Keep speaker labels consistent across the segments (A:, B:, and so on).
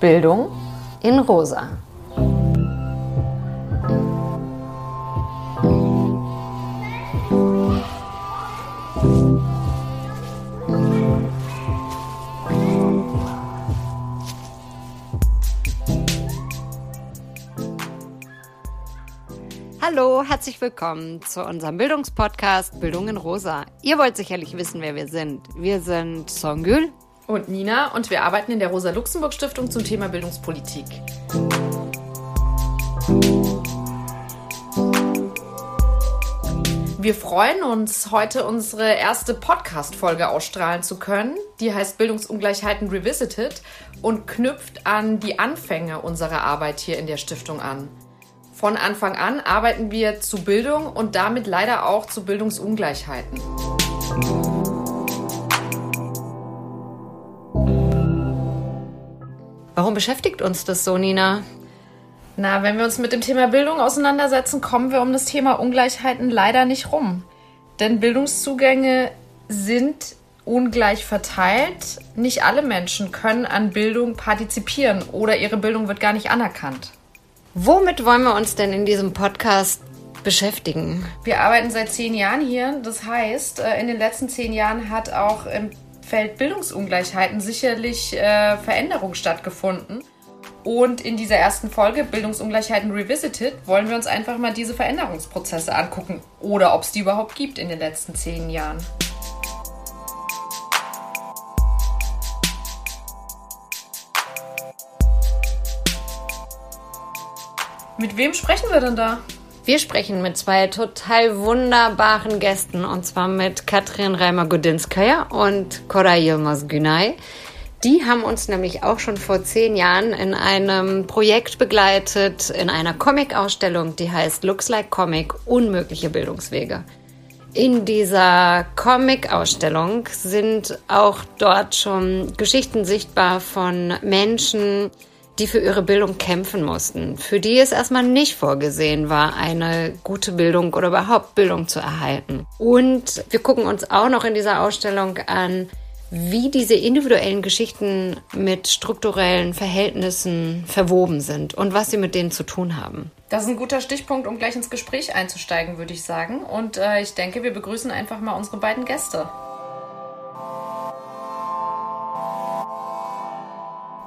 A: Bildung in Rosa. Willkommen zu unserem Bildungspodcast Bildung in Rosa. Ihr wollt sicherlich wissen, wer wir sind. Wir sind Songül
B: und Nina und wir arbeiten in der Rosa-Luxemburg-Stiftung zum Thema Bildungspolitik. Wir freuen uns, heute unsere erste Podcast-Folge ausstrahlen zu können. Die heißt Bildungsungleichheiten Revisited und knüpft an die Anfänge unserer Arbeit hier in der Stiftung an. Von Anfang an arbeiten wir zu Bildung und damit leider auch zu Bildungsungleichheiten.
A: Warum beschäftigt uns das so, Nina?
B: Na, wenn wir uns mit dem Thema Bildung auseinandersetzen, kommen wir um das Thema Ungleichheiten leider nicht rum. Denn Bildungszugänge sind ungleich verteilt. Nicht alle Menschen können an Bildung partizipieren oder ihre Bildung wird gar nicht anerkannt.
A: Womit wollen wir uns denn in diesem Podcast beschäftigen?
B: Wir arbeiten seit zehn Jahren hier. Das heißt, äh, in den letzten zehn Jahren hat auch im Feld Bildungsungleichheiten sicherlich äh, Veränderung stattgefunden. Und in dieser ersten Folge Bildungsungleichheiten Revisited wollen wir uns einfach mal diese Veränderungsprozesse angucken oder ob es die überhaupt gibt in den letzten zehn Jahren. Mit wem sprechen wir denn da?
A: Wir sprechen mit zwei total wunderbaren Gästen und zwar mit Katrin Reimer-Godinskaya und Koray Yilmaz Günay. Die haben uns nämlich auch schon vor zehn Jahren in einem Projekt begleitet, in einer Comic-Ausstellung, die heißt Looks Like Comic, unmögliche Bildungswege. In dieser Comic-Ausstellung sind auch dort schon Geschichten sichtbar von Menschen, die für ihre Bildung kämpfen mussten, für die es erstmal nicht vorgesehen war, eine gute Bildung oder überhaupt Bildung zu erhalten. Und wir gucken uns auch noch in dieser Ausstellung an, wie diese individuellen Geschichten mit strukturellen Verhältnissen verwoben sind und was sie mit denen zu tun haben.
B: Das ist ein guter Stichpunkt, um gleich ins Gespräch einzusteigen, würde ich sagen. Und äh, ich denke, wir begrüßen einfach mal unsere beiden Gäste.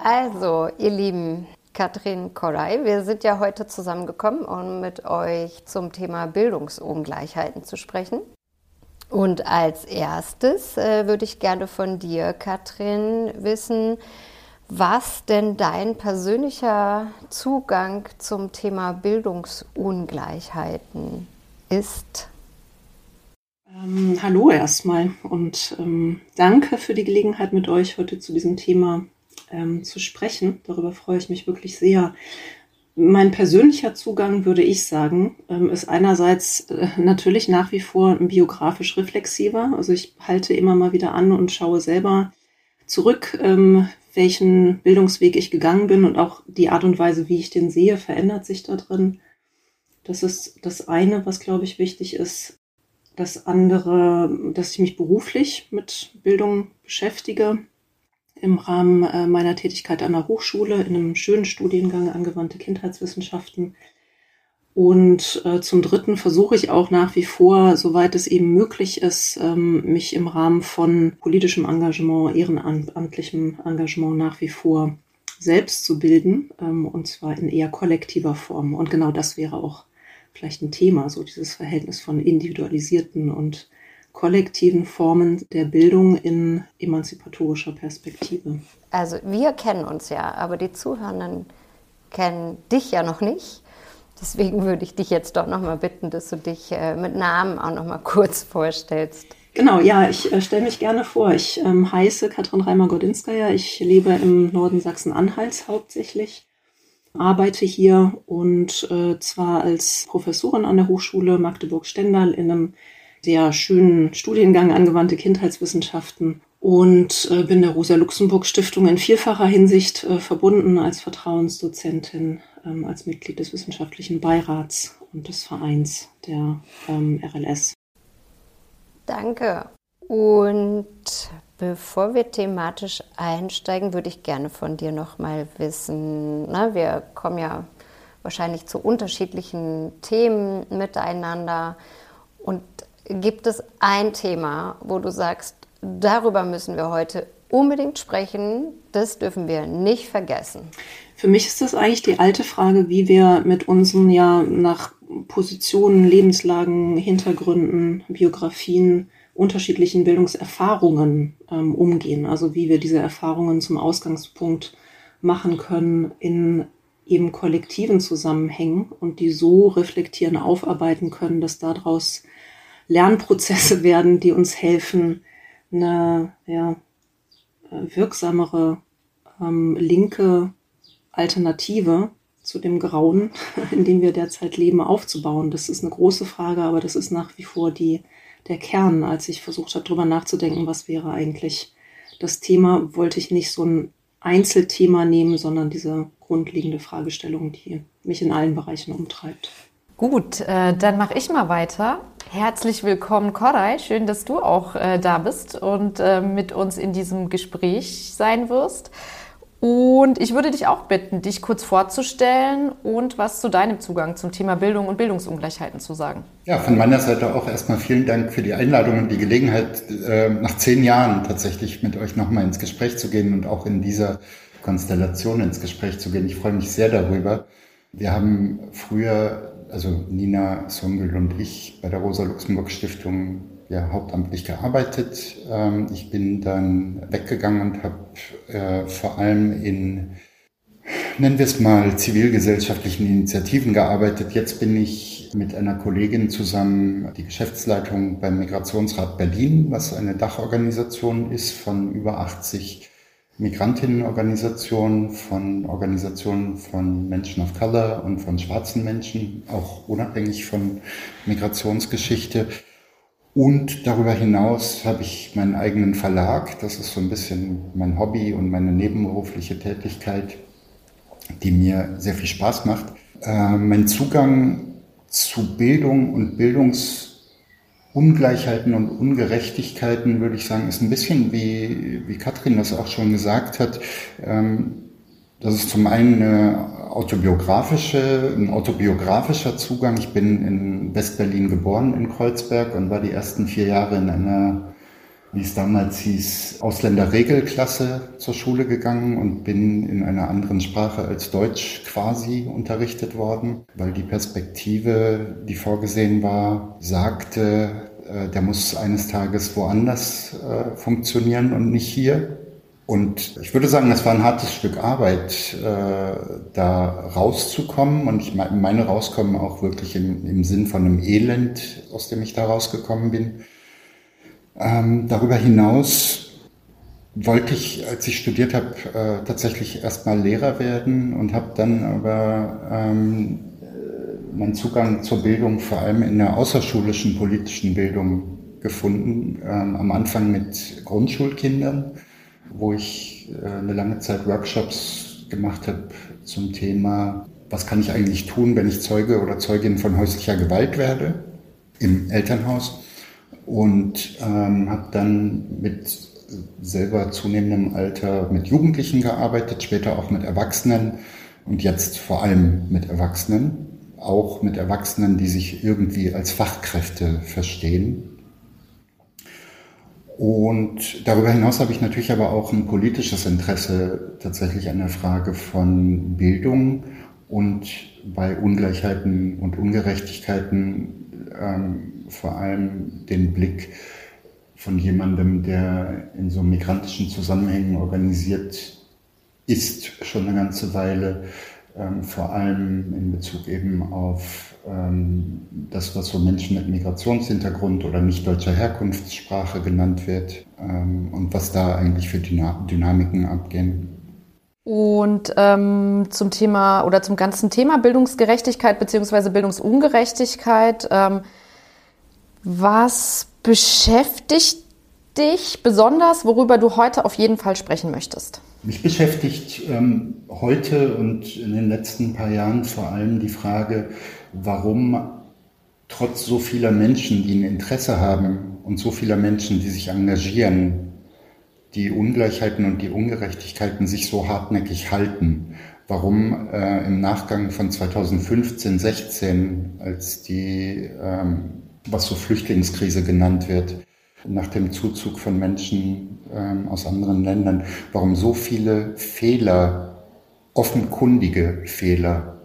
A: Also, ihr Lieben, Katrin Koray, wir sind ja heute zusammengekommen, um mit euch zum Thema Bildungsungleichheiten zu sprechen. Und als erstes äh, würde ich gerne von dir, Katrin, wissen, was denn dein persönlicher Zugang zum Thema Bildungsungleichheiten ist.
C: Ähm, hallo erstmal und ähm, danke für die Gelegenheit, mit euch heute zu diesem Thema ähm, zu sprechen. Darüber freue ich mich wirklich sehr. Mein persönlicher Zugang, würde ich sagen, ähm, ist einerseits äh, natürlich nach wie vor biografisch reflexiver. Also ich halte immer mal wieder an und schaue selber zurück, ähm, welchen Bildungsweg ich gegangen bin und auch die Art und Weise, wie ich den sehe, verändert sich da drin. Das ist das eine, was, glaube ich, wichtig ist. Das andere, dass ich mich beruflich mit Bildung beschäftige im Rahmen äh, meiner Tätigkeit an der Hochschule in einem schönen Studiengang angewandte Kindheitswissenschaften. Und äh, zum Dritten versuche ich auch nach wie vor, soweit es eben möglich ist, ähm, mich im Rahmen von politischem Engagement, ehrenamtlichem Engagement nach wie vor selbst zu bilden, ähm, und zwar in eher kollektiver Form. Und genau das wäre auch vielleicht ein Thema, so dieses Verhältnis von individualisierten und kollektiven Formen der Bildung in emanzipatorischer Perspektive.
A: Also wir kennen uns ja, aber die Zuhörenden kennen dich ja noch nicht. Deswegen würde ich dich jetzt doch noch mal bitten, dass du dich äh, mit Namen auch noch mal kurz vorstellst.
C: Genau, ja, ich äh, stelle mich gerne vor. Ich ähm, heiße Katrin Reimer-Godinskaya. Ich lebe im Norden Sachsen-Anhalts hauptsächlich, arbeite hier und äh, zwar als Professorin an der Hochschule Magdeburg-Stendal in einem sehr schönen Studiengang angewandte Kindheitswissenschaften und äh, bin der Rosa-Luxemburg-Stiftung in vielfacher Hinsicht äh, verbunden als Vertrauensdozentin, ähm, als Mitglied des wissenschaftlichen Beirats und des Vereins der ähm, RLS.
A: Danke. Und bevor wir thematisch einsteigen, würde ich gerne von dir noch mal wissen. Na, ne, wir kommen ja wahrscheinlich zu unterschiedlichen Themen miteinander. Und gibt es ein Thema, wo du sagst, darüber müssen wir heute unbedingt sprechen, das dürfen wir nicht vergessen?
C: Für mich ist das eigentlich die alte Frage, wie wir mit unseren ja nach Positionen, Lebenslagen, Hintergründen, Biografien, unterschiedlichen Bildungserfahrungen ähm, umgehen. Also wie wir diese Erfahrungen zum Ausgangspunkt machen können in eben kollektiven Zusammenhängen und die so reflektieren, aufarbeiten können, dass daraus Lernprozesse werden, die uns helfen, eine ja, wirksamere ähm, linke Alternative zu dem Grauen, in dem wir derzeit leben, aufzubauen. Das ist eine große Frage, aber das ist nach wie vor die, der Kern. Als ich versucht habe, darüber nachzudenken, was wäre eigentlich das Thema, wollte ich nicht so ein Einzelthema nehmen, sondern diese grundlegende Fragestellung, die mich in allen Bereichen umtreibt.
D: Gut, äh, dann mache ich mal weiter. Herzlich willkommen, Koray. Schön, dass du auch äh, da bist und äh, mit uns in diesem Gespräch sein wirst. Und ich würde dich auch bitten, dich kurz vorzustellen und was zu deinem Zugang zum Thema Bildung und Bildungsungleichheiten zu sagen.
E: Ja, von meiner Seite auch erstmal vielen Dank für die Einladung und die Gelegenheit, äh, nach zehn Jahren tatsächlich mit euch nochmal ins Gespräch zu gehen und auch in dieser Konstellation ins Gespräch zu gehen. Ich freue mich sehr darüber. Wir haben früher, also Nina Songül und ich bei der Rosa-Luxemburg-Stiftung ja, hauptamtlich gearbeitet. Ähm, ich bin dann weggegangen und habe äh, vor allem in, nennen wir es mal, zivilgesellschaftlichen Initiativen gearbeitet. Jetzt bin ich mit einer Kollegin zusammen die Geschäftsleitung beim Migrationsrat Berlin, was eine Dachorganisation ist von über 80 Migrantinnenorganisationen, von Organisationen von Menschen of Color und von schwarzen Menschen, auch unabhängig von Migrationsgeschichte. Und darüber hinaus habe ich meinen eigenen Verlag. Das ist so ein bisschen mein Hobby und meine nebenberufliche Tätigkeit, die mir sehr viel Spaß macht. Äh, mein Zugang zu Bildung und Bildungsungleichheiten und Ungerechtigkeiten, würde ich sagen, ist ein bisschen wie, wie Katrin das auch schon gesagt hat. Ähm, das ist zum einen eine autobiografische, ein autobiografischer Zugang. Ich bin in Westberlin geboren, in Kreuzberg, und war die ersten vier Jahre in einer, wie es damals hieß, Ausländerregelklasse zur Schule gegangen und bin in einer anderen Sprache als Deutsch quasi unterrichtet worden, weil die Perspektive, die vorgesehen war, sagte, äh, der muss eines Tages woanders äh, funktionieren und nicht hier. Und ich würde sagen, das war ein hartes Stück Arbeit, äh, da rauszukommen. Und ich meine rauskommen auch wirklich im, im Sinn von einem Elend, aus dem ich da rausgekommen bin. Ähm, darüber hinaus wollte ich, als ich studiert habe, äh, tatsächlich erstmal Lehrer werden und habe dann aber ähm, meinen Zugang zur Bildung vor allem in der außerschulischen politischen Bildung gefunden. Ähm, am Anfang mit Grundschulkindern wo ich äh, eine lange Zeit Workshops gemacht habe zum Thema, was kann ich eigentlich tun, wenn ich Zeuge oder Zeugin von häuslicher Gewalt werde im Elternhaus. Und ähm, habe dann mit selber zunehmendem Alter mit Jugendlichen gearbeitet, später auch mit Erwachsenen und jetzt vor allem mit Erwachsenen, auch mit Erwachsenen, die sich irgendwie als Fachkräfte verstehen. Und darüber hinaus habe ich natürlich aber auch ein politisches Interesse tatsächlich an der Frage von Bildung und bei Ungleichheiten und Ungerechtigkeiten ähm, vor allem den Blick von jemandem, der in so migrantischen Zusammenhängen organisiert ist, schon eine ganze Weile, ähm, vor allem in Bezug eben auf ähm, das, was so Menschen mit Migrationshintergrund oder nicht deutscher Herkunftssprache genannt wird ähm, und was da eigentlich für Dyna Dynamiken abgehen.
D: Und ähm, zum Thema oder zum ganzen Thema Bildungsgerechtigkeit bzw. Bildungsungerechtigkeit, ähm, was beschäftigt dich besonders, worüber du heute auf jeden Fall sprechen möchtest?
E: Mich beschäftigt ähm, heute und in den letzten paar Jahren vor allem die Frage, warum trotz so vieler Menschen, die ein Interesse haben und so vieler Menschen, die sich engagieren, die Ungleichheiten und die Ungerechtigkeiten sich so hartnäckig halten. Warum äh, im Nachgang von 2015, 16, als die, ähm, was so Flüchtlingskrise genannt wird, nach dem Zuzug von Menschen ähm, aus anderen Ländern, warum so viele Fehler, offenkundige Fehler,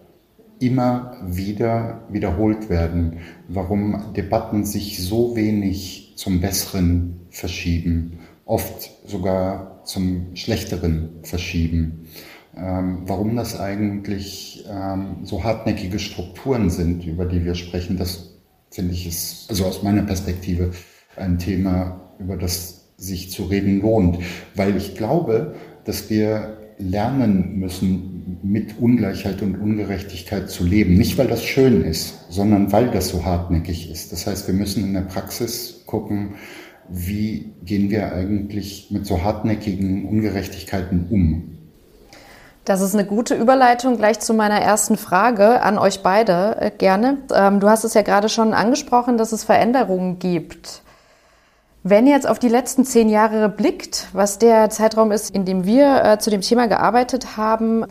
E: immer wieder wiederholt werden, warum Debatten sich so wenig zum Besseren verschieben, oft sogar zum Schlechteren verschieben. Ähm, warum das eigentlich ähm, so hartnäckige Strukturen sind, über die wir sprechen, das finde ich ist, also aus meiner Perspektive, ein Thema, über das sich zu reden lohnt. Weil ich glaube, dass wir lernen müssen, mit Ungleichheit und Ungerechtigkeit zu leben. Nicht, weil das schön ist, sondern weil das so hartnäckig ist. Das heißt, wir müssen in der Praxis gucken, wie gehen wir eigentlich mit so hartnäckigen Ungerechtigkeiten um?
D: Das ist eine gute Überleitung gleich zu meiner ersten Frage an euch beide äh, gerne. Ähm, du hast es ja gerade schon angesprochen, dass es Veränderungen gibt. Wenn ihr jetzt auf die letzten zehn Jahre blickt, was der Zeitraum ist, in dem wir äh, zu dem Thema gearbeitet haben,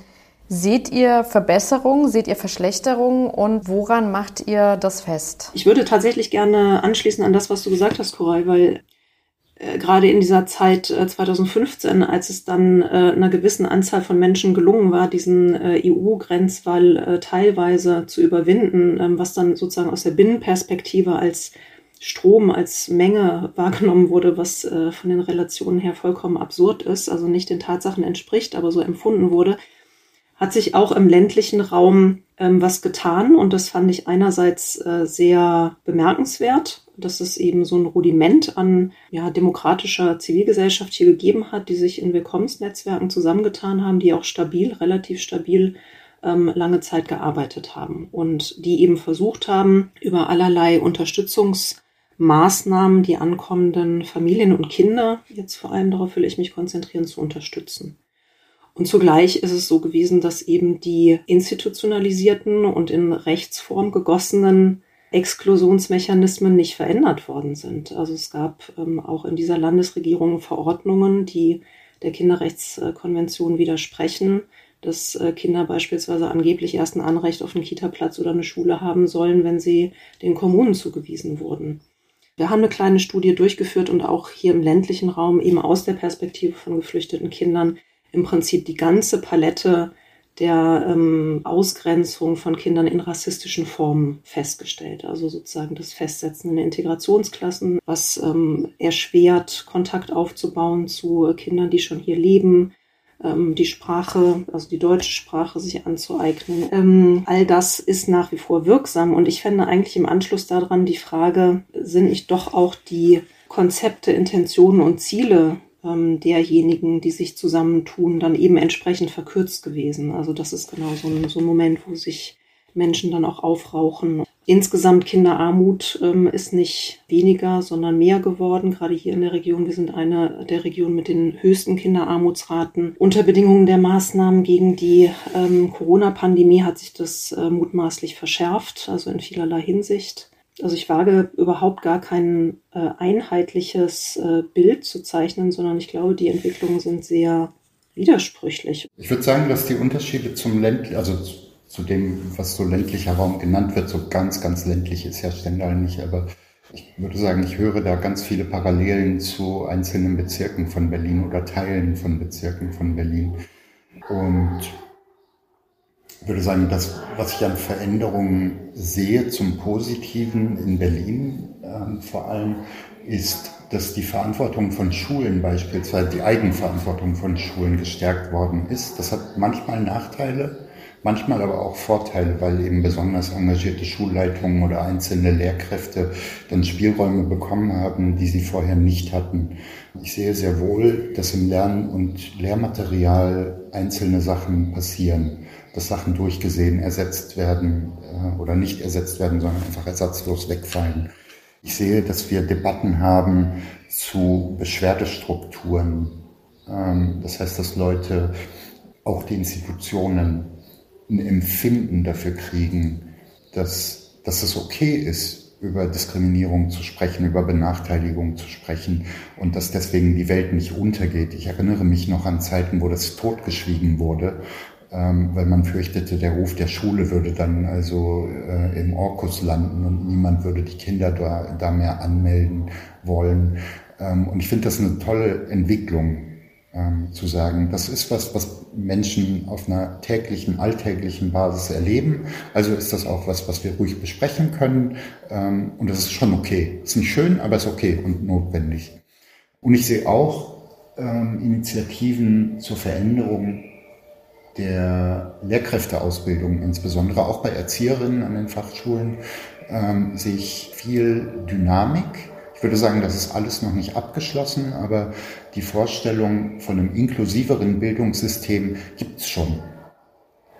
D: seht ihr Verbesserungen, seht ihr Verschlechterungen und woran macht ihr das fest?
C: Ich würde tatsächlich gerne anschließen an das, was du gesagt hast, Koray, weil äh, gerade in dieser Zeit äh, 2015, als es dann äh, einer gewissen Anzahl von Menschen gelungen war, diesen äh, EU-Grenzwall äh, teilweise zu überwinden, ähm, was dann sozusagen aus der Binnenperspektive als Strom, als Menge wahrgenommen wurde, was von den Relationen her vollkommen absurd ist, also nicht den Tatsachen entspricht, aber so empfunden wurde, hat sich auch im ländlichen Raum ähm, was getan und das fand ich einerseits äh, sehr bemerkenswert, dass es eben so ein Rudiment an ja, demokratischer Zivilgesellschaft hier gegeben hat, die sich in Willkommensnetzwerken zusammengetan haben, die auch stabil, relativ stabil ähm, lange Zeit gearbeitet haben und die eben versucht haben, über allerlei Unterstützungsmaßnahmen die ankommenden Familien und Kinder, jetzt vor allem darauf will ich mich konzentrieren, zu unterstützen. Und zugleich ist es so gewesen, dass eben die institutionalisierten und in Rechtsform gegossenen Exklusionsmechanismen nicht verändert worden sind. Also es gab ähm, auch in dieser Landesregierung Verordnungen, die der Kinderrechtskonvention widersprechen, dass äh, Kinder beispielsweise angeblich erst ein Anrecht auf einen Kita-Platz oder eine Schule haben sollen, wenn sie den Kommunen zugewiesen wurden. Wir haben eine kleine Studie durchgeführt und auch hier im ländlichen Raum eben aus der Perspektive von geflüchteten Kindern im Prinzip die ganze Palette der ähm, Ausgrenzung von Kindern in rassistischen Formen festgestellt. Also sozusagen das Festsetzen in Integrationsklassen, was ähm, erschwert, Kontakt aufzubauen zu Kindern, die schon hier leben, ähm, die Sprache, also die deutsche Sprache sich anzueignen. Ähm, all das ist nach wie vor wirksam und ich fände eigentlich im Anschluss daran die Frage, sind nicht doch auch die Konzepte, Intentionen und Ziele ähm, derjenigen, die sich zusammentun, dann eben entsprechend verkürzt gewesen. Also das ist genau so ein, so ein Moment, wo sich Menschen dann auch aufrauchen. Insgesamt Kinderarmut ähm, ist nicht weniger, sondern mehr geworden, gerade hier in der Region. Wir sind eine der Regionen mit den höchsten Kinderarmutsraten. Unter Bedingungen der Maßnahmen gegen die ähm, Corona-Pandemie hat sich das äh, mutmaßlich verschärft, also in vielerlei Hinsicht. Also ich wage überhaupt gar kein äh, einheitliches äh, Bild zu zeichnen, sondern ich glaube, die Entwicklungen sind sehr widersprüchlich.
E: Ich würde sagen, dass die Unterschiede zum ländlichen, also zu dem, was so ländlicher Raum genannt wird, so ganz, ganz ländlich ist ja Stendal nicht, aber ich würde sagen, ich höre da ganz viele Parallelen zu einzelnen Bezirken von Berlin oder Teilen von Bezirken von Berlin. Und würde sagen, das, was ich an Veränderungen sehe zum Positiven in Berlin äh, vor allem, ist, dass die Verantwortung von Schulen beispielsweise, die Eigenverantwortung von Schulen gestärkt worden ist. Das hat manchmal Nachteile, manchmal aber auch Vorteile, weil eben besonders engagierte Schulleitungen oder einzelne Lehrkräfte dann Spielräume bekommen haben, die sie vorher nicht hatten. Ich sehe sehr wohl, dass im Lern- und Lehrmaterial einzelne Sachen passieren dass Sachen durchgesehen ersetzt werden äh, oder nicht ersetzt werden, sondern einfach ersatzlos wegfallen. Ich sehe, dass wir Debatten haben zu Beschwerdestrukturen. Ähm, das heißt, dass Leute, auch die Institutionen, ein Empfinden dafür kriegen, dass, dass es okay ist, über Diskriminierung zu sprechen, über Benachteiligung zu sprechen und dass deswegen die Welt nicht untergeht. Ich erinnere mich noch an Zeiten, wo das totgeschwiegen wurde, weil man fürchtete, der Ruf der Schule würde dann also äh, im Orkus landen und niemand würde die Kinder da, da mehr anmelden wollen. Ähm, und ich finde das eine tolle Entwicklung, ähm, zu sagen, das ist was, was Menschen auf einer täglichen, alltäglichen Basis erleben. Also ist das auch was, was wir ruhig besprechen können. Ähm, und das ist schon okay. Ist nicht schön, aber ist okay und notwendig. Und ich sehe auch ähm, Initiativen zur Veränderung der Lehrkräfteausbildung, insbesondere auch bei Erzieherinnen an den Fachschulen, ähm, sehe ich viel Dynamik ich würde sagen, das ist alles noch nicht abgeschlossen, aber die Vorstellung von einem inklusiveren Bildungssystem gibt es schon.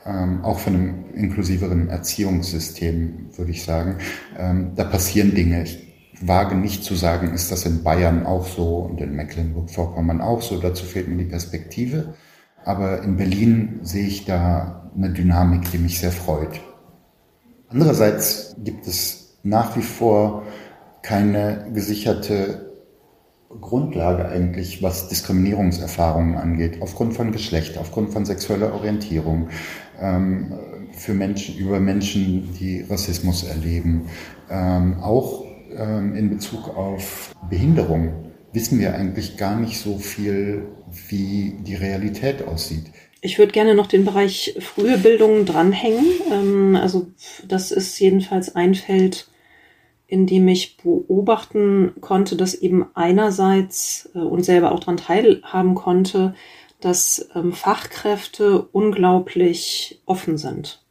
E: Ähm, auch von einem inklusiveren Erziehungssystem, würde ich sagen. Ähm, da passieren Dinge. Ich wage nicht zu sagen, ist das in Bayern auch so und in Mecklenburg-Vorpommern auch so. Dazu fehlt mir die Perspektive. Aber in Berlin sehe ich da eine Dynamik, die mich sehr freut. Andererseits gibt es nach wie vor keine gesicherte Grundlage eigentlich, was Diskriminierungserfahrungen angeht, aufgrund von Geschlecht, aufgrund von sexueller Orientierung, ähm, für Menschen, über Menschen, die Rassismus erleben, ähm, auch ähm, in Bezug auf Behinderung wissen wir eigentlich gar nicht so viel, wie die Realität aussieht.
C: Ich würde gerne noch den Bereich frühe Bildung dranhängen. Ähm, also das ist jedenfalls ein Feld, in dem ich beobachten konnte, dass eben einerseits äh, und selber auch daran teilhaben konnte, dass ähm, Fachkräfte unglaublich offen sind.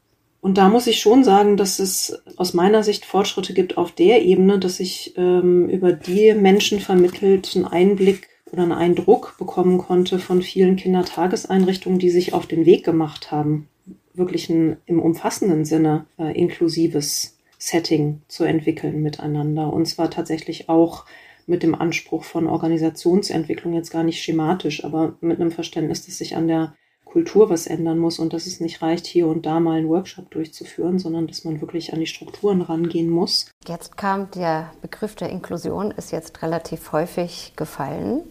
C: Und da muss ich schon sagen, dass es aus meiner Sicht Fortschritte gibt auf der Ebene, dass ich ähm, über die Menschen vermittelt einen Einblick oder einen Eindruck bekommen konnte von vielen Kindertageseinrichtungen, die sich auf den Weg gemacht haben, wirklich ein im umfassenden Sinne äh, inklusives Setting zu entwickeln miteinander. Und zwar tatsächlich auch mit dem Anspruch von Organisationsentwicklung, jetzt gar nicht schematisch, aber mit einem Verständnis, dass sich an der Kultur was ändern muss und dass es nicht reicht, hier und da mal einen Workshop durchzuführen, sondern dass man wirklich an die Strukturen rangehen muss.
A: Jetzt kam der Begriff der Inklusion, ist jetzt relativ häufig gefallen.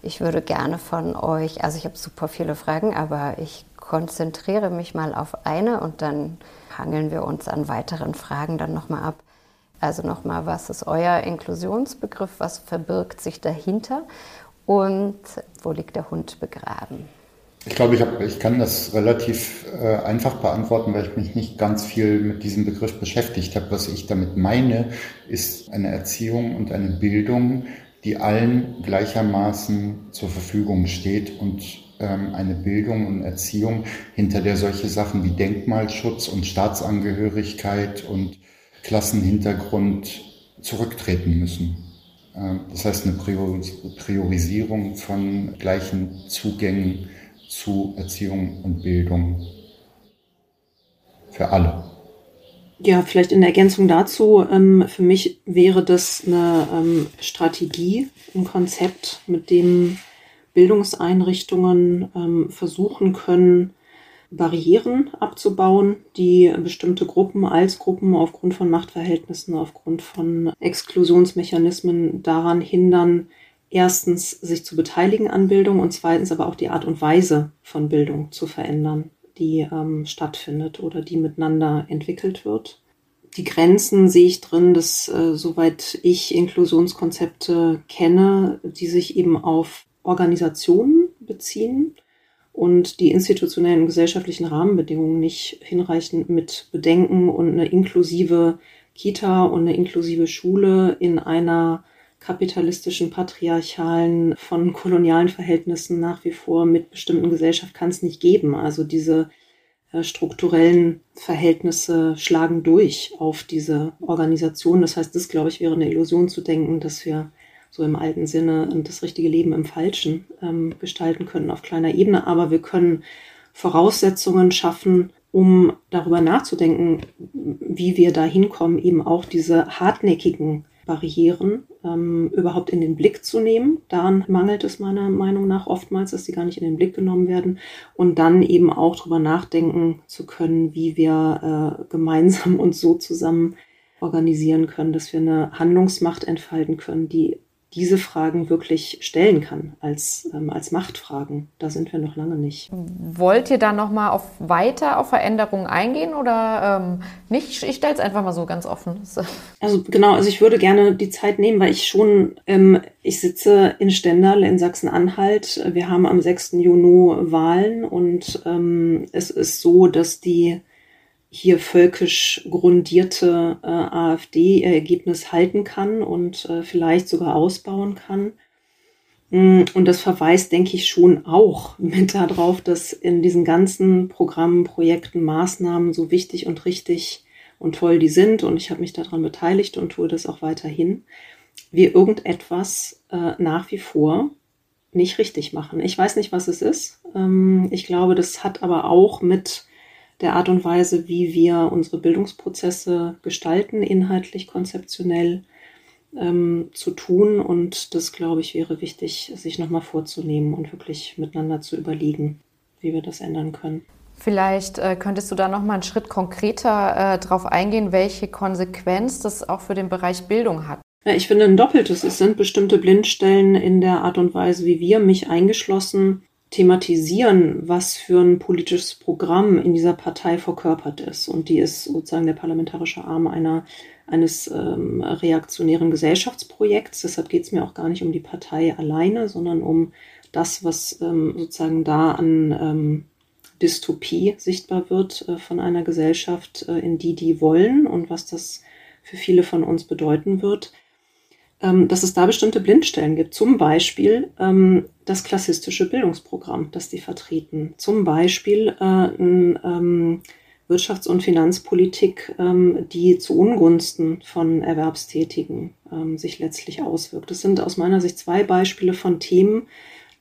A: Ich würde gerne von euch, also ich habe super viele Fragen, aber ich konzentriere mich mal auf eine und dann hangeln wir uns an weiteren Fragen dann nochmal ab. Also nochmal, was ist euer Inklusionsbegriff? Was verbirgt sich dahinter? Und wo liegt der Hund begraben?
E: Ich glaube, ich, hab, ich kann das relativ äh, einfach beantworten, weil ich mich nicht ganz viel mit diesem Begriff beschäftigt habe. Was ich damit meine, ist eine Erziehung und eine Bildung, die allen gleichermaßen zur Verfügung steht und ähm, eine Bildung und Erziehung, hinter der solche Sachen wie Denkmalschutz und Staatsangehörigkeit und Klassenhintergrund zurücktreten müssen. Ähm, das heißt eine Priorisierung von gleichen Zugängen zu Erziehung und Bildung für alle.
C: Ja, vielleicht in Ergänzung dazu, ähm, für mich wäre das eine Strategie, ein Konzept, mit dem Bildungseinrichtungen ähm, versuchen können, Barrieren abzubauen, die bestimmte Gruppen als Gruppen aufgrund von Machtverhältnissen, aufgrund von Exklusionsmechanismen daran hindern, erstens sich zu beteiligen an Bildung und zweitens aber auch die Art und Weise von Bildung zu verändern, die ähm, stattfindet oder die miteinander entwickelt wird. Die Grenzen sehe ich drin, dass äh, soweit ich Inklusionskonzepte kenne, die sich eben auf Organisationen beziehen und die institutionellen und gesellschaftlichen Rahmenbedingungen nicht hinreichend mit bedenken und eine inklusive Kita und eine inklusive Schule in einer kapitalistischen, patriarchalen, von kolonialen Verhältnissen nach wie vor mit bestimmten Gesellschaft kann es nicht geben. Also diese äh, strukturellen Verhältnisse schlagen durch auf diese Organisation. Das heißt, das, glaube ich, wäre eine Illusion zu denken, dass wir so im alten Sinne das richtige Leben im Falschen ähm, gestalten können auf kleiner Ebene. Aber wir können Voraussetzungen schaffen, um darüber nachzudenken, wie wir da hinkommen, eben auch diese hartnäckigen Barrieren ähm, überhaupt in den Blick zu nehmen. Daran mangelt es meiner Meinung nach oftmals, dass sie gar nicht in den Blick genommen werden. Und dann eben auch darüber nachdenken zu können, wie wir äh, gemeinsam uns so zusammen organisieren können, dass wir eine Handlungsmacht entfalten können, die diese Fragen wirklich stellen kann als, ähm, als Machtfragen. Da sind wir noch lange nicht.
D: Wollt ihr da noch mal auf weiter auf Veränderungen eingehen oder ähm, nicht? Ich stelle es einfach mal so ganz offen.
C: Also genau, also ich würde gerne die Zeit nehmen, weil ich schon, ähm, ich sitze in Stendal in Sachsen-Anhalt. Wir haben am 6. Juni Wahlen und ähm, es ist so, dass die hier völkisch grundierte äh, AfD ihr Ergebnis halten kann und äh, vielleicht sogar ausbauen kann. Mm, und das verweist, denke ich, schon auch mit darauf, dass in diesen ganzen Programmen, Projekten, Maßnahmen so wichtig und richtig und toll die sind. Und ich habe mich daran beteiligt und tue das auch weiterhin. Wir irgendetwas äh, nach wie vor nicht richtig machen. Ich weiß nicht, was es ist. Ähm, ich glaube, das hat aber auch mit der Art und Weise, wie wir unsere Bildungsprozesse gestalten, inhaltlich, konzeptionell ähm, zu tun. Und das, glaube ich, wäre wichtig, sich nochmal vorzunehmen und wirklich miteinander zu überlegen, wie wir das ändern können.
D: Vielleicht äh, könntest du da noch mal einen Schritt konkreter äh, darauf eingehen, welche Konsequenz das auch für den Bereich Bildung hat.
C: Ja, ich finde ein doppeltes. Es sind bestimmte Blindstellen in der Art und Weise, wie wir, mich eingeschlossen, thematisieren, was für ein politisches Programm in dieser Partei verkörpert ist. Und die ist sozusagen der parlamentarische Arm einer, eines ähm, reaktionären Gesellschaftsprojekts. Deshalb geht es mir auch gar nicht um die Partei alleine, sondern um das, was ähm, sozusagen da an ähm, Dystopie sichtbar wird äh, von einer Gesellschaft, äh, in die die wollen und was das für viele von uns bedeuten wird dass es da bestimmte Blindstellen gibt. Zum Beispiel ähm, das klassistische Bildungsprogramm, das die vertreten. Zum Beispiel äh, ein, ähm, Wirtschafts- und Finanzpolitik, ähm, die zu Ungunsten von Erwerbstätigen ähm, sich letztlich auswirkt. Das sind aus meiner Sicht zwei Beispiele von Themen,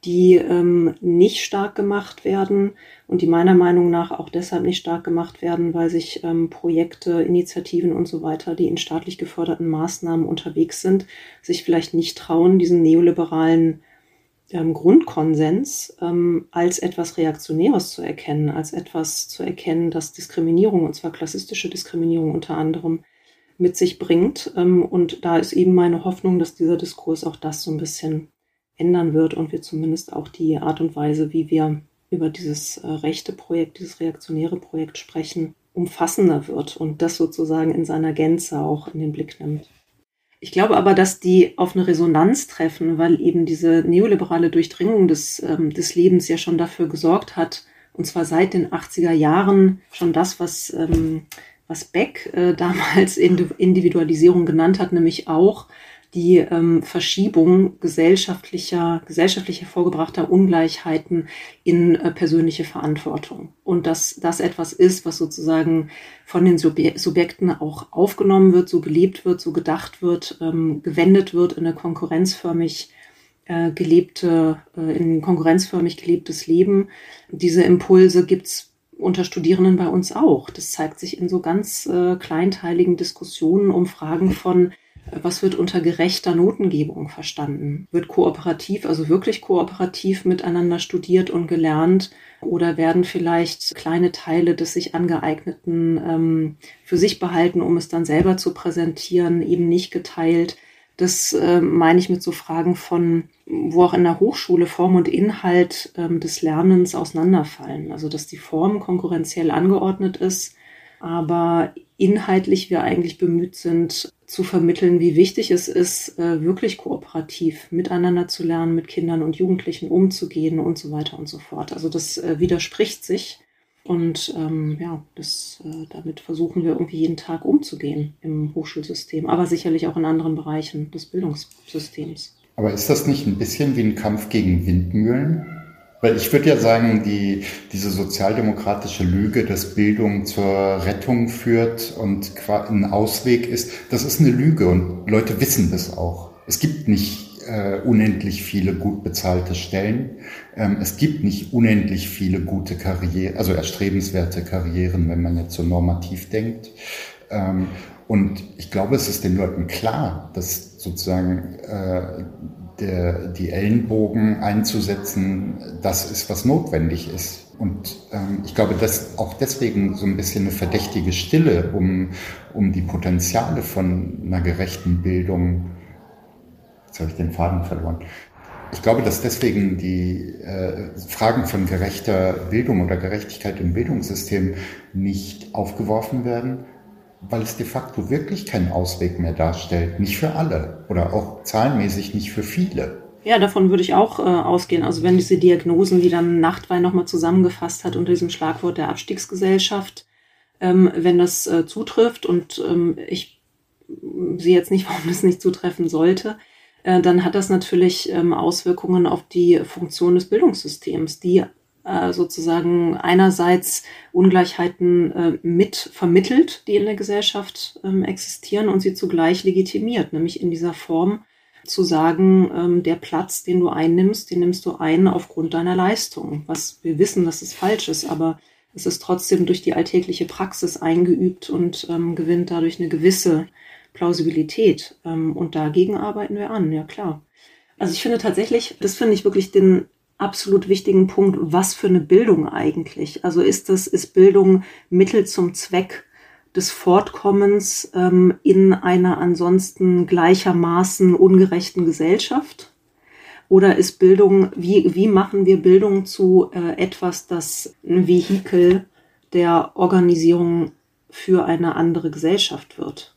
C: die ähm, nicht stark gemacht werden und die meiner Meinung nach auch deshalb nicht stark gemacht werden, weil sich ähm, Projekte, Initiativen und so weiter, die in staatlich geförderten Maßnahmen unterwegs sind, sich vielleicht nicht trauen, diesen neoliberalen ähm, Grundkonsens ähm, als etwas Reaktionäres zu erkennen, als etwas zu erkennen, das Diskriminierung, und zwar klassistische Diskriminierung unter anderem, mit sich bringt. Ähm, und da ist eben meine Hoffnung, dass dieser Diskurs auch das so ein bisschen ändern wird und wir zumindest auch die Art und Weise, wie wir über dieses äh, rechte Projekt, dieses reaktionäre Projekt sprechen, umfassender wird und das sozusagen in seiner Gänze auch in den Blick nimmt. Ich glaube aber, dass die auf eine Resonanz treffen, weil eben diese neoliberale Durchdringung des, ähm, des Lebens ja schon dafür gesorgt hat, und zwar seit den 80er Jahren schon das, was, ähm, was Beck äh, damals Individualisierung genannt hat, nämlich auch die ähm, Verschiebung gesellschaftlicher, gesellschaftlich hervorgebrachter Ungleichheiten in äh, persönliche Verantwortung. Und dass das etwas ist, was sozusagen von den Subje Subjekten auch aufgenommen wird, so gelebt wird, so gedacht wird, ähm, gewendet wird in eine konkurrenzförmig äh, gelebte, äh, in konkurrenzförmig gelebtes Leben. Diese Impulse gibt's unter Studierenden bei uns auch. Das zeigt sich in so ganz äh, kleinteiligen Diskussionen um Fragen von was wird unter gerechter Notengebung verstanden? Wird kooperativ, also wirklich kooperativ miteinander studiert und gelernt? Oder werden vielleicht kleine Teile des sich angeeigneten ähm, für sich behalten, um es dann selber zu präsentieren, eben nicht geteilt? Das äh, meine ich mit so Fragen von, wo auch in der Hochschule Form und Inhalt ähm, des Lernens auseinanderfallen. Also dass die Form konkurrenziell angeordnet ist, aber inhaltlich wir eigentlich bemüht sind, zu vermitteln, wie wichtig es ist, äh, wirklich kooperativ miteinander zu lernen, mit Kindern und Jugendlichen umzugehen und so weiter und so fort. Also das äh, widerspricht sich. Und ähm, ja, das, äh, damit versuchen wir irgendwie jeden Tag umzugehen im Hochschulsystem, aber sicherlich auch in anderen Bereichen des Bildungssystems.
E: Aber ist das nicht ein bisschen wie ein Kampf gegen Windmühlen? Weil ich würde ja sagen, die, diese sozialdemokratische Lüge, dass Bildung zur Rettung führt und ein Ausweg ist, das ist eine Lüge und Leute wissen das auch. Es gibt nicht äh, unendlich viele gut bezahlte Stellen. Ähm, es gibt nicht unendlich viele gute Karrieren, also erstrebenswerte Karrieren, wenn man jetzt so normativ denkt. Ähm, und ich glaube, es ist den Leuten klar, dass sozusagen äh, der, die Ellenbogen einzusetzen, das ist, was notwendig ist. Und ähm, ich glaube, dass auch deswegen so ein bisschen eine verdächtige Stille um, um die Potenziale von einer gerechten Bildung, jetzt habe ich den Faden verloren, ich glaube, dass deswegen die äh, Fragen von gerechter Bildung oder Gerechtigkeit im Bildungssystem nicht aufgeworfen werden, weil es de facto wirklich keinen Ausweg mehr darstellt. Nicht für alle oder auch zahlenmäßig nicht für viele.
C: Ja, davon würde ich auch äh, ausgehen. Also wenn diese Diagnosen, die dann Nachtwein nochmal zusammengefasst hat unter diesem Schlagwort der Abstiegsgesellschaft, ähm, wenn das äh, zutrifft und ähm, ich sehe jetzt nicht, warum das nicht zutreffen sollte, äh, dann hat das natürlich ähm, Auswirkungen auf die Funktion des Bildungssystems, die äh, sozusagen einerseits Ungleichheiten äh, mit vermittelt, die in der Gesellschaft ähm, existieren und sie zugleich legitimiert, nämlich in dieser Form zu sagen, ähm, der Platz, den du einnimmst, den nimmst du ein aufgrund deiner Leistung. Was wir wissen, dass es falsch ist, aber es ist trotzdem durch die alltägliche Praxis eingeübt und ähm, gewinnt dadurch eine gewisse Plausibilität. Und dagegen arbeiten wir an, ja klar. Also ich finde tatsächlich, das finde ich wirklich den absolut wichtigen Punkt, was für eine Bildung eigentlich? Also ist das, ist Bildung Mittel zum Zweck des Fortkommens ähm, in einer ansonsten gleichermaßen ungerechten Gesellschaft? Oder ist Bildung, wie, wie machen wir Bildung zu äh, etwas, das ein Vehikel der Organisierung für eine andere Gesellschaft wird?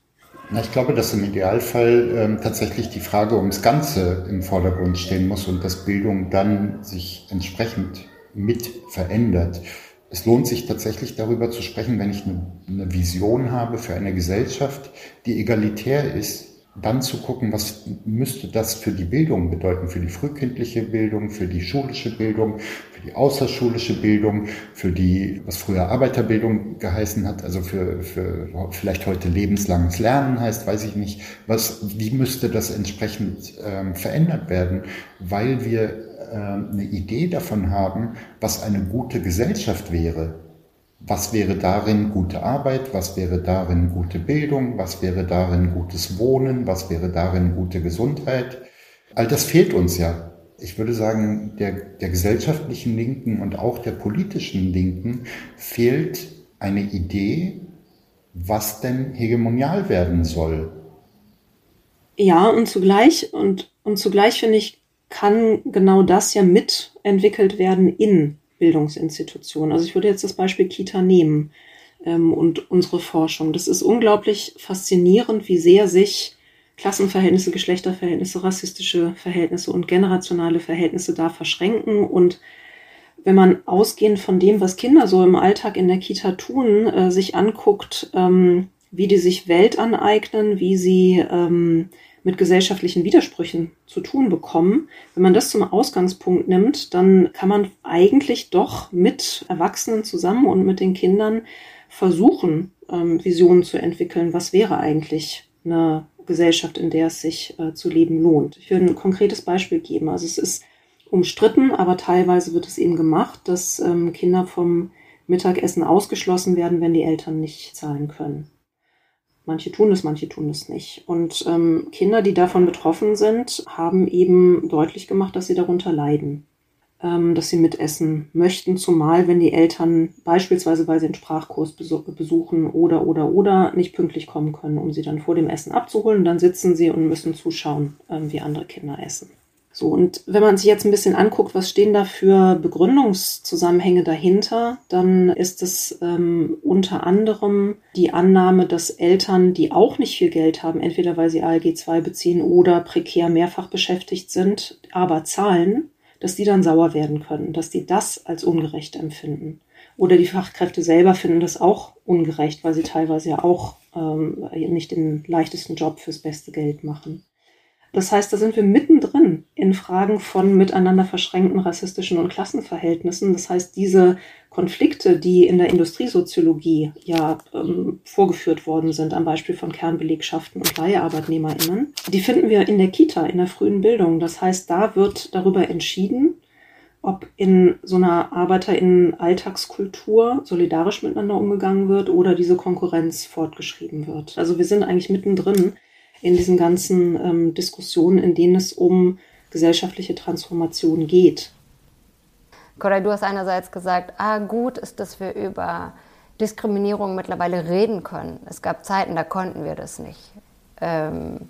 E: Na, ich glaube, dass im Idealfall ähm, tatsächlich die Frage ums Ganze im Vordergrund stehen muss und dass Bildung dann sich entsprechend mit verändert. Es lohnt sich tatsächlich darüber zu sprechen, wenn ich eine, eine Vision habe für eine Gesellschaft, die egalitär ist, dann zu gucken, was müsste das für die Bildung bedeuten, für die frühkindliche Bildung, für die schulische Bildung, die außerschulische Bildung, für die, was früher Arbeiterbildung geheißen hat, also für, für vielleicht heute lebenslanges Lernen heißt, weiß ich nicht, was, wie müsste das entsprechend ähm, verändert werden, weil wir äh, eine Idee davon haben, was eine gute Gesellschaft wäre was wäre darin gute Arbeit? Was wäre darin gute Bildung? Was wäre darin gutes Wohnen? Was wäre darin gute Gesundheit? All das fehlt uns ja. Ich würde sagen, der, der gesellschaftlichen Linken und auch der politischen Linken fehlt eine Idee, was denn hegemonial werden soll.
C: Ja, und zugleich, und, und zugleich finde ich, kann genau das ja mitentwickelt werden in Bildungsinstitutionen. Also ich würde jetzt das Beispiel Kita nehmen ähm, und unsere Forschung. Das ist unglaublich faszinierend, wie sehr sich Klassenverhältnisse, Geschlechterverhältnisse, rassistische Verhältnisse und generationale Verhältnisse da verschränken. Und wenn man ausgehend von dem, was Kinder so im Alltag in der Kita tun, äh, sich anguckt, ähm, wie die sich Welt aneignen, wie sie ähm, mit gesellschaftlichen Widersprüchen zu tun bekommen. Wenn man das zum Ausgangspunkt nimmt, dann kann man eigentlich doch mit Erwachsenen zusammen und mit den Kindern versuchen, ähm, Visionen zu entwickeln. Was wäre eigentlich eine Gesellschaft, in der es sich äh, zu leben lohnt? Ich will ein konkretes Beispiel geben. Also es ist umstritten, aber teilweise wird es eben gemacht, dass ähm, Kinder vom Mittagessen ausgeschlossen werden, wenn die Eltern nicht zahlen können. Manche tun es, manche tun es nicht. Und ähm, Kinder, die davon betroffen sind, haben eben deutlich gemacht, dass sie darunter leiden, ähm, dass sie mitessen möchten, zumal wenn die Eltern beispielsweise, weil sie einen Sprachkurs besuchen oder oder oder nicht pünktlich kommen können, um sie dann vor dem Essen abzuholen. Dann sitzen sie und müssen zuschauen, ähm, wie andere Kinder essen. So, und wenn man sich jetzt ein bisschen anguckt, was stehen da für Begründungszusammenhänge dahinter, dann ist es ähm, unter anderem die Annahme, dass Eltern, die auch nicht viel Geld haben, entweder weil sie ALG 2 beziehen oder prekär mehrfach beschäftigt sind, aber zahlen, dass die dann sauer werden können, dass die das als ungerecht empfinden. Oder die Fachkräfte selber finden das auch ungerecht, weil sie teilweise ja auch ähm, nicht den leichtesten Job fürs beste Geld machen. Das heißt, da sind wir mittendrin in Fragen von miteinander verschränkten rassistischen und Klassenverhältnissen. Das heißt, diese Konflikte, die in der Industriesoziologie ja ähm, vorgeführt worden sind, am Beispiel von Kernbelegschaften und LeiharbeitnehmerInnen, die finden wir in der Kita, in der frühen Bildung. Das heißt, da wird darüber entschieden, ob in so einer ArbeiterInnen-Alltagskultur solidarisch miteinander umgegangen wird oder diese Konkurrenz fortgeschrieben wird. Also wir sind eigentlich mittendrin in diesen ganzen ähm, Diskussionen, in denen es um gesellschaftliche Transformation geht.
A: Koray, du hast einerseits gesagt, ah, gut ist, dass wir über Diskriminierung mittlerweile reden können. Es gab Zeiten, da konnten wir das nicht. Ähm,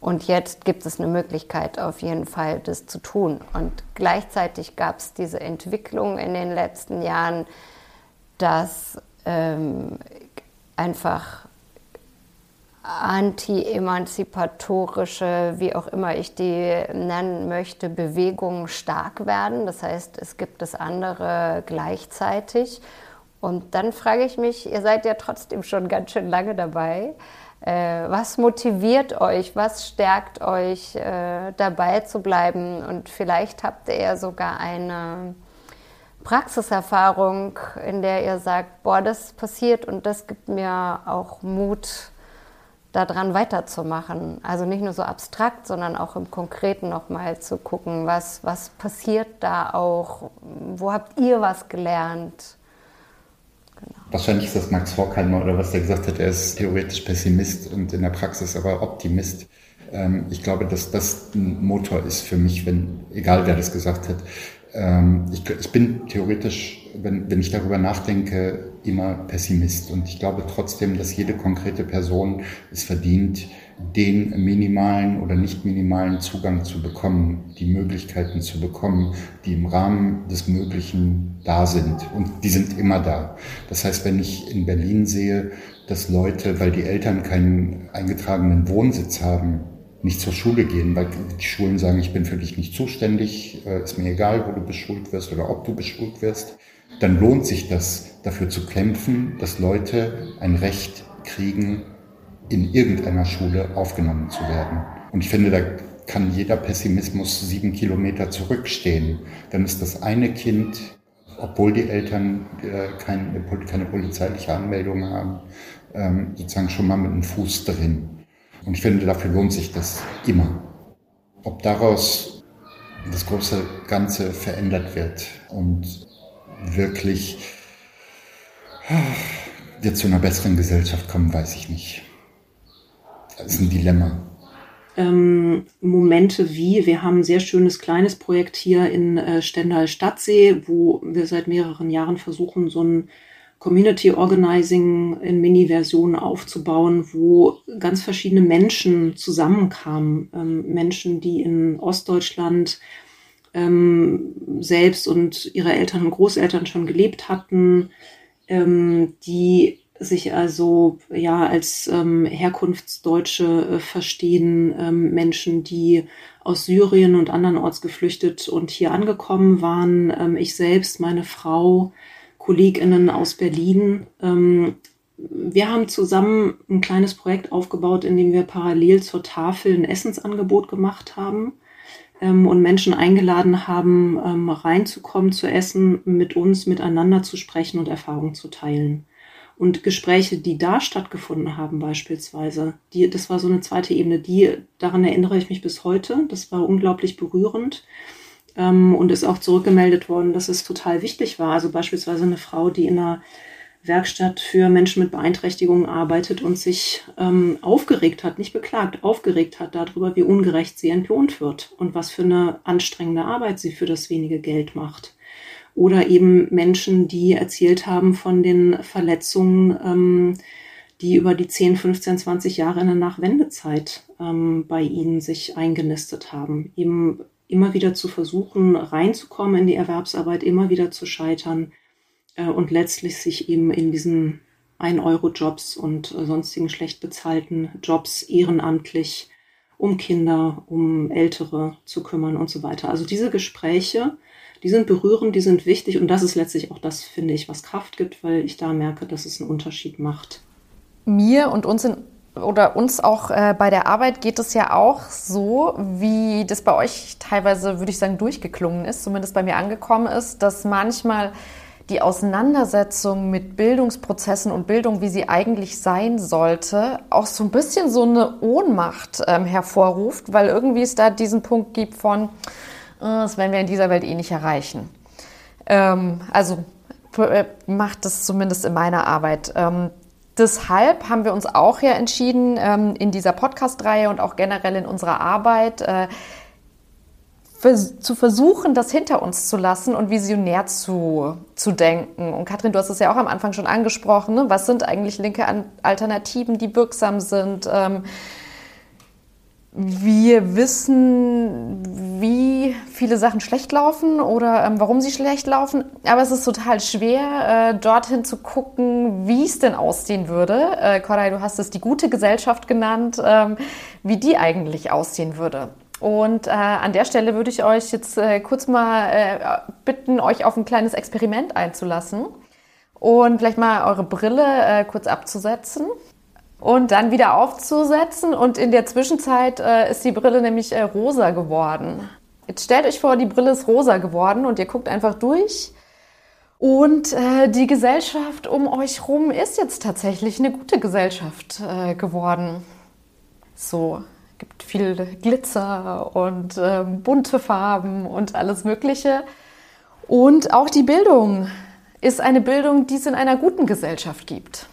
A: und jetzt gibt es eine Möglichkeit, auf jeden Fall das zu tun. Und gleichzeitig gab es diese Entwicklung in den letzten Jahren, dass ähm, einfach anti-emanzipatorische, wie auch immer ich die nennen möchte, Bewegungen stark werden. Das heißt, es gibt das andere gleichzeitig. Und dann frage ich mich, ihr seid ja trotzdem schon ganz schön lange dabei. Äh, was motiviert euch? Was stärkt euch, äh, dabei zu bleiben? Und vielleicht habt ihr ja sogar eine Praxiserfahrung, in der ihr sagt, boah, das passiert und das gibt mir auch Mut, daran weiterzumachen. Also nicht nur so abstrakt, sondern auch im Konkreten nochmal zu gucken, was, was passiert da auch, wo habt ihr was gelernt?
E: Genau. Wahrscheinlich ist das Max Horkheimer oder was der gesagt hat, er ist theoretisch Pessimist und in der Praxis aber Optimist. Ähm, ich glaube, dass das ein Motor ist für mich, wenn, egal wer das gesagt hat. Ähm, ich, ich bin theoretisch, wenn, wenn ich darüber nachdenke, immer Pessimist. Und ich glaube trotzdem, dass jede konkrete Person es verdient, den minimalen oder nicht minimalen Zugang zu bekommen, die Möglichkeiten zu bekommen, die im Rahmen des Möglichen da sind. Und die sind immer da. Das heißt, wenn ich in Berlin sehe, dass Leute, weil die Eltern keinen eingetragenen Wohnsitz haben, nicht zur Schule gehen, weil die Schulen sagen, ich bin für dich nicht zuständig, äh, ist mir egal, wo du beschult wirst oder ob du beschult wirst, dann lohnt sich das, dafür zu kämpfen, dass Leute ein Recht kriegen, in irgendeiner Schule aufgenommen zu werden. Und ich finde, da kann jeder Pessimismus sieben Kilometer zurückstehen. Dann ist das eine Kind, obwohl die Eltern äh, keine, polizeiliche Anmeldung haben, ähm, sozusagen schon mal mit einem Fuß drin. Und ich finde, dafür lohnt sich das immer. Ob daraus das große Ganze verändert wird und wirklich wir zu einer besseren Gesellschaft kommen, weiß ich nicht. Das ist ein Dilemma.
C: Ähm, Momente wie, wir haben ein sehr schönes kleines Projekt hier in äh, Stendal Stadtsee, wo wir seit mehreren Jahren versuchen, so ein Community Organizing in Mini-Versionen aufzubauen, wo ganz verschiedene Menschen zusammenkamen. Ähm, Menschen, die in Ostdeutschland ähm, selbst und ihre Eltern und Großeltern schon gelebt hatten, ähm, die sich also ja als ähm, Herkunftsdeutsche äh, verstehen, ähm, Menschen, die aus Syrien und andernorts geflüchtet und hier angekommen waren. Ähm, ich selbst, meine Frau, KollegInnen aus Berlin. Ähm, wir haben zusammen ein kleines Projekt aufgebaut, in dem wir parallel zur Tafel ein Essensangebot gemacht haben ähm, und Menschen eingeladen haben, ähm, reinzukommen, zu essen, mit uns miteinander zu sprechen und Erfahrungen zu teilen. Und Gespräche, die da stattgefunden haben, beispielsweise, die, das war so eine zweite Ebene, die, daran erinnere ich mich bis heute. Das war unglaublich berührend ähm, und ist auch zurückgemeldet worden, dass es total wichtig war. Also beispielsweise eine Frau, die in einer Werkstatt für Menschen mit Beeinträchtigungen arbeitet und sich ähm, aufgeregt hat, nicht beklagt, aufgeregt hat darüber, wie ungerecht sie entlohnt wird und was für eine anstrengende Arbeit sie für das wenige Geld macht. Oder eben Menschen, die erzählt haben von den Verletzungen, ähm, die über die 10, 15, 20 Jahre in der Nachwendezeit ähm, bei ihnen sich eingenistet haben. Eben immer wieder zu versuchen, reinzukommen in die Erwerbsarbeit, immer wieder zu scheitern äh, und letztlich sich eben in diesen 1-Euro-Jobs und äh, sonstigen schlecht bezahlten Jobs ehrenamtlich um Kinder, um Ältere zu kümmern und so weiter. Also diese Gespräche, die sind berührend, die sind wichtig und das ist letztlich auch das, finde ich, was Kraft gibt, weil ich da merke, dass es einen Unterschied macht.
D: Mir und uns in oder uns auch äh, bei der Arbeit geht es ja auch so, wie das bei euch teilweise, würde ich sagen, durchgeklungen ist, zumindest bei mir angekommen ist, dass manchmal die Auseinandersetzung mit Bildungsprozessen und Bildung, wie sie eigentlich sein sollte, auch so ein bisschen so eine Ohnmacht ähm, hervorruft, weil irgendwie es da diesen Punkt gibt von, das werden wir in dieser Welt eh nicht erreichen. Ähm, also äh, macht das zumindest in meiner Arbeit. Ähm, deshalb haben wir uns auch ja entschieden, ähm, in dieser Podcast-Reihe und auch generell in unserer Arbeit äh, zu versuchen, das hinter uns zu lassen und visionär zu, zu denken. Und Katrin, du hast es ja auch am Anfang schon angesprochen. Ne? Was sind eigentlich linke Alternativen, die wirksam sind? Wir wissen, wie viele Sachen schlecht laufen oder ähm, warum sie schlecht laufen. Aber es ist total schwer, äh, dorthin zu gucken, wie es denn aussehen würde. Äh, Koray, du hast es die gute Gesellschaft genannt, ähm, wie die eigentlich aussehen würde. Und äh, an der Stelle würde ich euch jetzt äh, kurz mal äh, bitten, euch auf ein kleines Experiment einzulassen und vielleicht mal eure Brille äh, kurz abzusetzen und dann wieder aufzusetzen. Und in der Zwischenzeit äh, ist die Brille nämlich äh, rosa geworden. Jetzt stellt euch vor, die Brille ist rosa geworden und ihr guckt einfach durch. Und äh, die Gesellschaft um euch rum ist jetzt tatsächlich eine gute Gesellschaft äh, geworden. So, gibt viel Glitzer und äh, bunte Farben und alles Mögliche. Und auch die Bildung ist eine Bildung, die es in einer guten Gesellschaft gibt.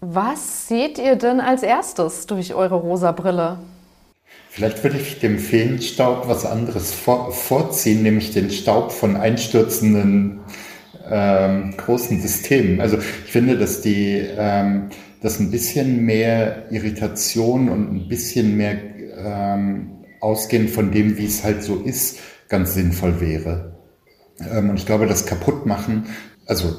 D: Was seht ihr denn als erstes durch eure rosa Brille?
E: Vielleicht würde ich dem Feenstaub was anderes vor, vorziehen, nämlich den Staub von einstürzenden ähm, großen Systemen. Also ich finde, dass die ähm, dass ein bisschen mehr Irritation und ein bisschen mehr ähm, ausgehend von dem, wie es halt so ist, ganz sinnvoll wäre. Ähm, und ich glaube, das Kaputtmachen, also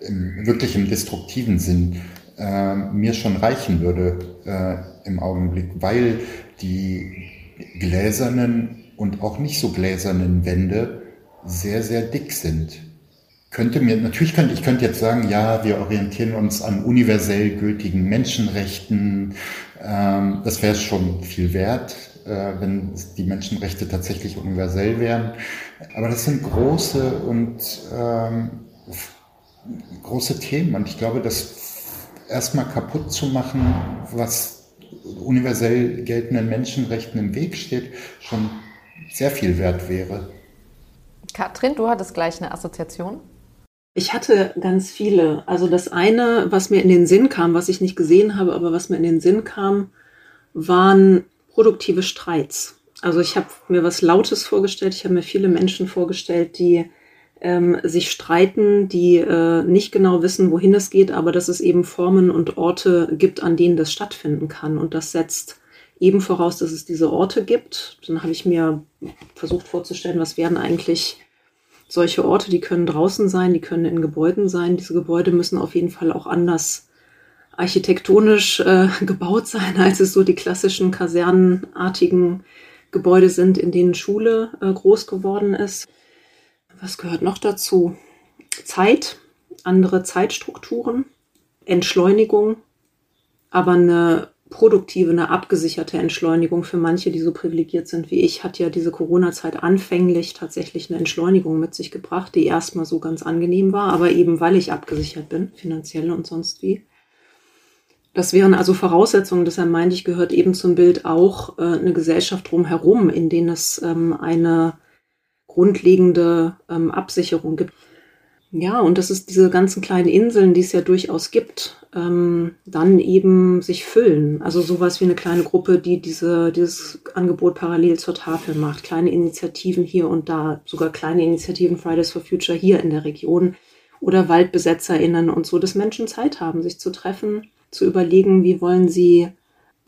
E: im, wirklich im destruktiven Sinn, äh, mir schon reichen würde äh, im Augenblick, weil die gläsernen und auch nicht so gläsernen Wände sehr, sehr dick sind. Könnte mir, natürlich könnte ich könnte jetzt sagen, ja, wir orientieren uns an universell gültigen Menschenrechten. Ähm, das wäre schon viel wert, äh, wenn die Menschenrechte tatsächlich universell wären. Aber das sind große und ähm, große Themen und ich glaube, dass erstmal kaputt zu machen, was universell geltenden Menschenrechten im Weg steht, schon sehr viel wert wäre.
D: Katrin, du hattest gleich eine Assoziation.
C: Ich hatte ganz viele. Also das eine, was mir in den Sinn kam, was ich nicht gesehen habe, aber was mir in den Sinn kam, waren produktive Streits. Also ich habe mir was Lautes vorgestellt. Ich habe mir viele Menschen vorgestellt, die ähm, sich streiten, die äh, nicht genau wissen, wohin es geht, aber dass es eben Formen und Orte gibt, an denen das stattfinden kann. Und das setzt eben voraus, dass es diese Orte gibt. Dann habe ich mir versucht vorzustellen, was wären eigentlich solche Orte, die können draußen sein, die können in Gebäuden sein. Diese Gebäude müssen auf jeden Fall auch anders architektonisch äh, gebaut sein, als es so die klassischen kasernenartigen Gebäude sind, in denen Schule äh, groß geworden ist was gehört noch dazu? Zeit, andere Zeitstrukturen, Entschleunigung, aber eine produktive, eine abgesicherte Entschleunigung für manche, die so privilegiert sind wie ich, hat ja diese Corona-Zeit anfänglich tatsächlich eine Entschleunigung mit sich gebracht, die erstmal so ganz angenehm war, aber eben weil ich abgesichert bin, finanziell und sonst wie. Das wären also Voraussetzungen, deshalb meinte ich, gehört eben zum Bild auch äh, eine Gesellschaft drumherum, in denen es ähm, eine grundlegende ähm, Absicherung gibt. Ja, und das ist diese ganzen kleinen Inseln, die es ja durchaus gibt, ähm, dann eben sich füllen. Also sowas wie eine kleine Gruppe, die diese, dieses Angebot parallel zur Tafel macht. Kleine Initiativen hier und da, sogar kleine Initiativen Fridays for Future hier in der Region oder WaldbesetzerInnen und so, dass Menschen Zeit haben, sich zu treffen, zu überlegen, wie wollen sie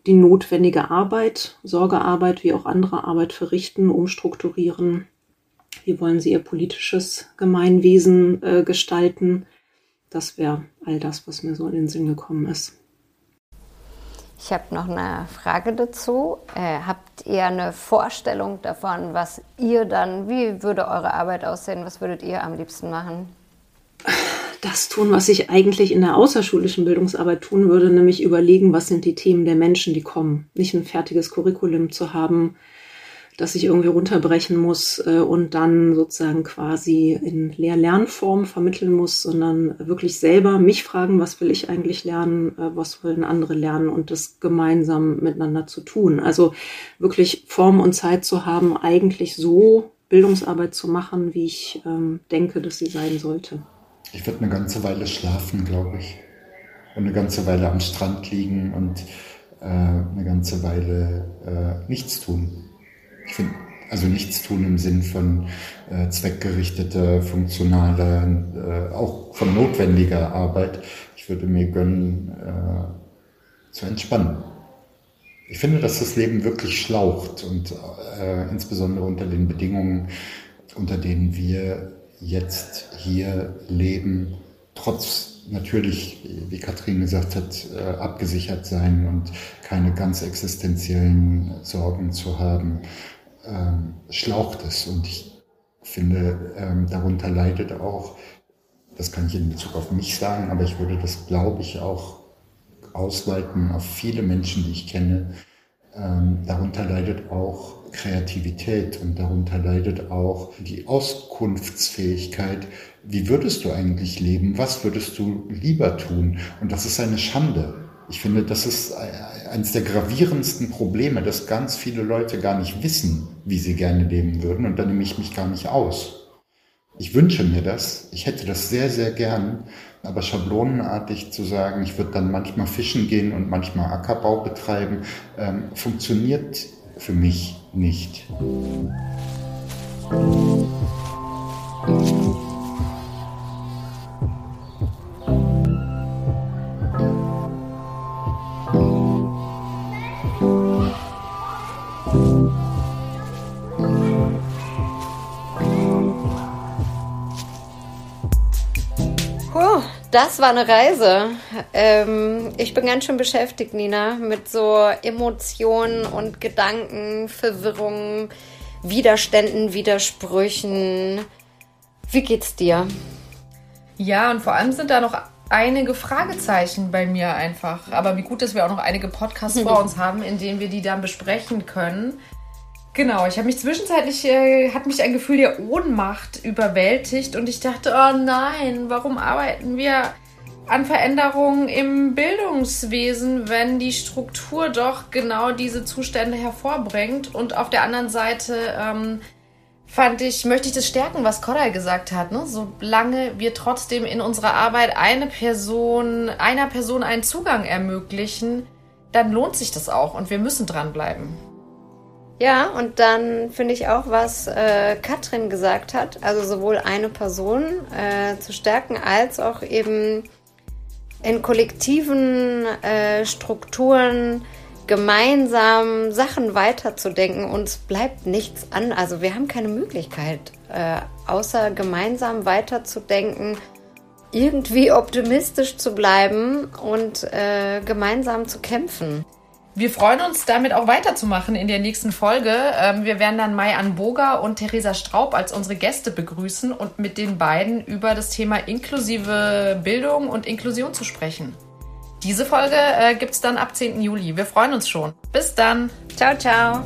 C: die notwendige Arbeit, Sorgearbeit wie auch andere Arbeit verrichten, umstrukturieren wie wollen sie ihr politisches Gemeinwesen äh, gestalten? Das wäre all das, was mir so in den Sinn gekommen ist.
A: Ich habe noch eine Frage dazu. Äh, habt ihr eine Vorstellung davon, was ihr dann, wie würde eure Arbeit aussehen? Was würdet ihr am liebsten machen?
C: Das tun, was ich eigentlich in der außerschulischen Bildungsarbeit tun würde, nämlich überlegen, was sind die Themen der Menschen, die kommen. Nicht ein fertiges Curriculum zu haben, das ich irgendwie runterbrechen muss äh, und dann sozusagen quasi in Lehr-Lernform vermitteln muss, sondern wirklich selber mich fragen, was will ich eigentlich lernen, äh, was wollen andere lernen und das gemeinsam miteinander zu tun. Also wirklich Form und Zeit zu haben, eigentlich so Bildungsarbeit zu machen, wie ich ähm, denke, dass sie sein sollte.
E: Ich würde eine ganze Weile schlafen, glaube ich. Und eine ganze Weile am Strand liegen und äh, eine ganze Weile äh, nichts tun. Also nichts tun im Sinn von äh, zweckgerichteter, funktionaler, äh, auch von notwendiger Arbeit. Ich würde mir gönnen, äh, zu entspannen. Ich finde, dass das Leben wirklich schlaucht und äh, insbesondere unter den Bedingungen, unter denen wir jetzt hier leben, trotz natürlich, wie Katrin gesagt hat, äh, abgesichert sein und keine ganz existenziellen Sorgen zu haben, ähm, schlaucht es. Und ich finde, ähm, darunter leidet auch, das kann ich in Bezug auf mich sagen, aber ich würde das, glaube ich, auch ausweiten auf viele Menschen, die ich kenne. Ähm, darunter leidet auch Kreativität und darunter leidet auch die Auskunftsfähigkeit. Wie würdest du eigentlich leben? Was würdest du lieber tun? Und das ist eine Schande. Ich finde, das ist eines der gravierendsten Probleme, dass ganz viele Leute gar nicht wissen, wie sie gerne leben würden. Und da nehme ich mich gar nicht aus. Ich wünsche mir das. Ich hätte das sehr, sehr gern. Aber schablonenartig zu sagen, ich würde dann manchmal fischen gehen und manchmal Ackerbau betreiben, ähm, funktioniert für mich nicht.
A: Das war eine Reise. Ähm, ich bin ganz schön beschäftigt, Nina, mit so Emotionen und Gedanken, Verwirrungen, Widerständen, Widersprüchen. Wie geht's dir?
B: Ja, und vor allem sind da noch einige Fragezeichen bei mir einfach. Aber wie gut, dass wir auch noch einige Podcasts vor uns haben, in denen wir die dann besprechen können. Genau, ich habe mich zwischenzeitlich, äh, hat mich ein Gefühl der Ohnmacht überwältigt und ich dachte, oh nein, warum arbeiten wir an Veränderungen im Bildungswesen, wenn die Struktur doch genau diese Zustände hervorbringt? Und auf der anderen Seite ähm, fand ich, möchte ich das stärken, was Koray gesagt hat. Ne? Solange wir trotzdem in unserer Arbeit eine Person, einer Person einen Zugang ermöglichen, dann lohnt sich das auch und wir müssen dranbleiben.
A: Ja, und dann finde ich auch, was äh, Katrin gesagt hat, also sowohl eine Person äh, zu stärken, als auch eben in kollektiven äh, Strukturen gemeinsam Sachen weiterzudenken. Uns bleibt nichts an, also wir haben keine Möglichkeit, äh, außer gemeinsam weiterzudenken, irgendwie optimistisch zu bleiben und äh, gemeinsam zu kämpfen.
B: Wir freuen uns damit auch weiterzumachen in der nächsten Folge. Ähm, wir werden dann Mai Anboga und Theresa Straub als unsere Gäste begrüßen und mit den beiden über das Thema inklusive Bildung und Inklusion zu sprechen. Diese Folge äh, gibt es dann ab 10. Juli. Wir freuen uns schon. Bis dann.
A: Ciao, ciao.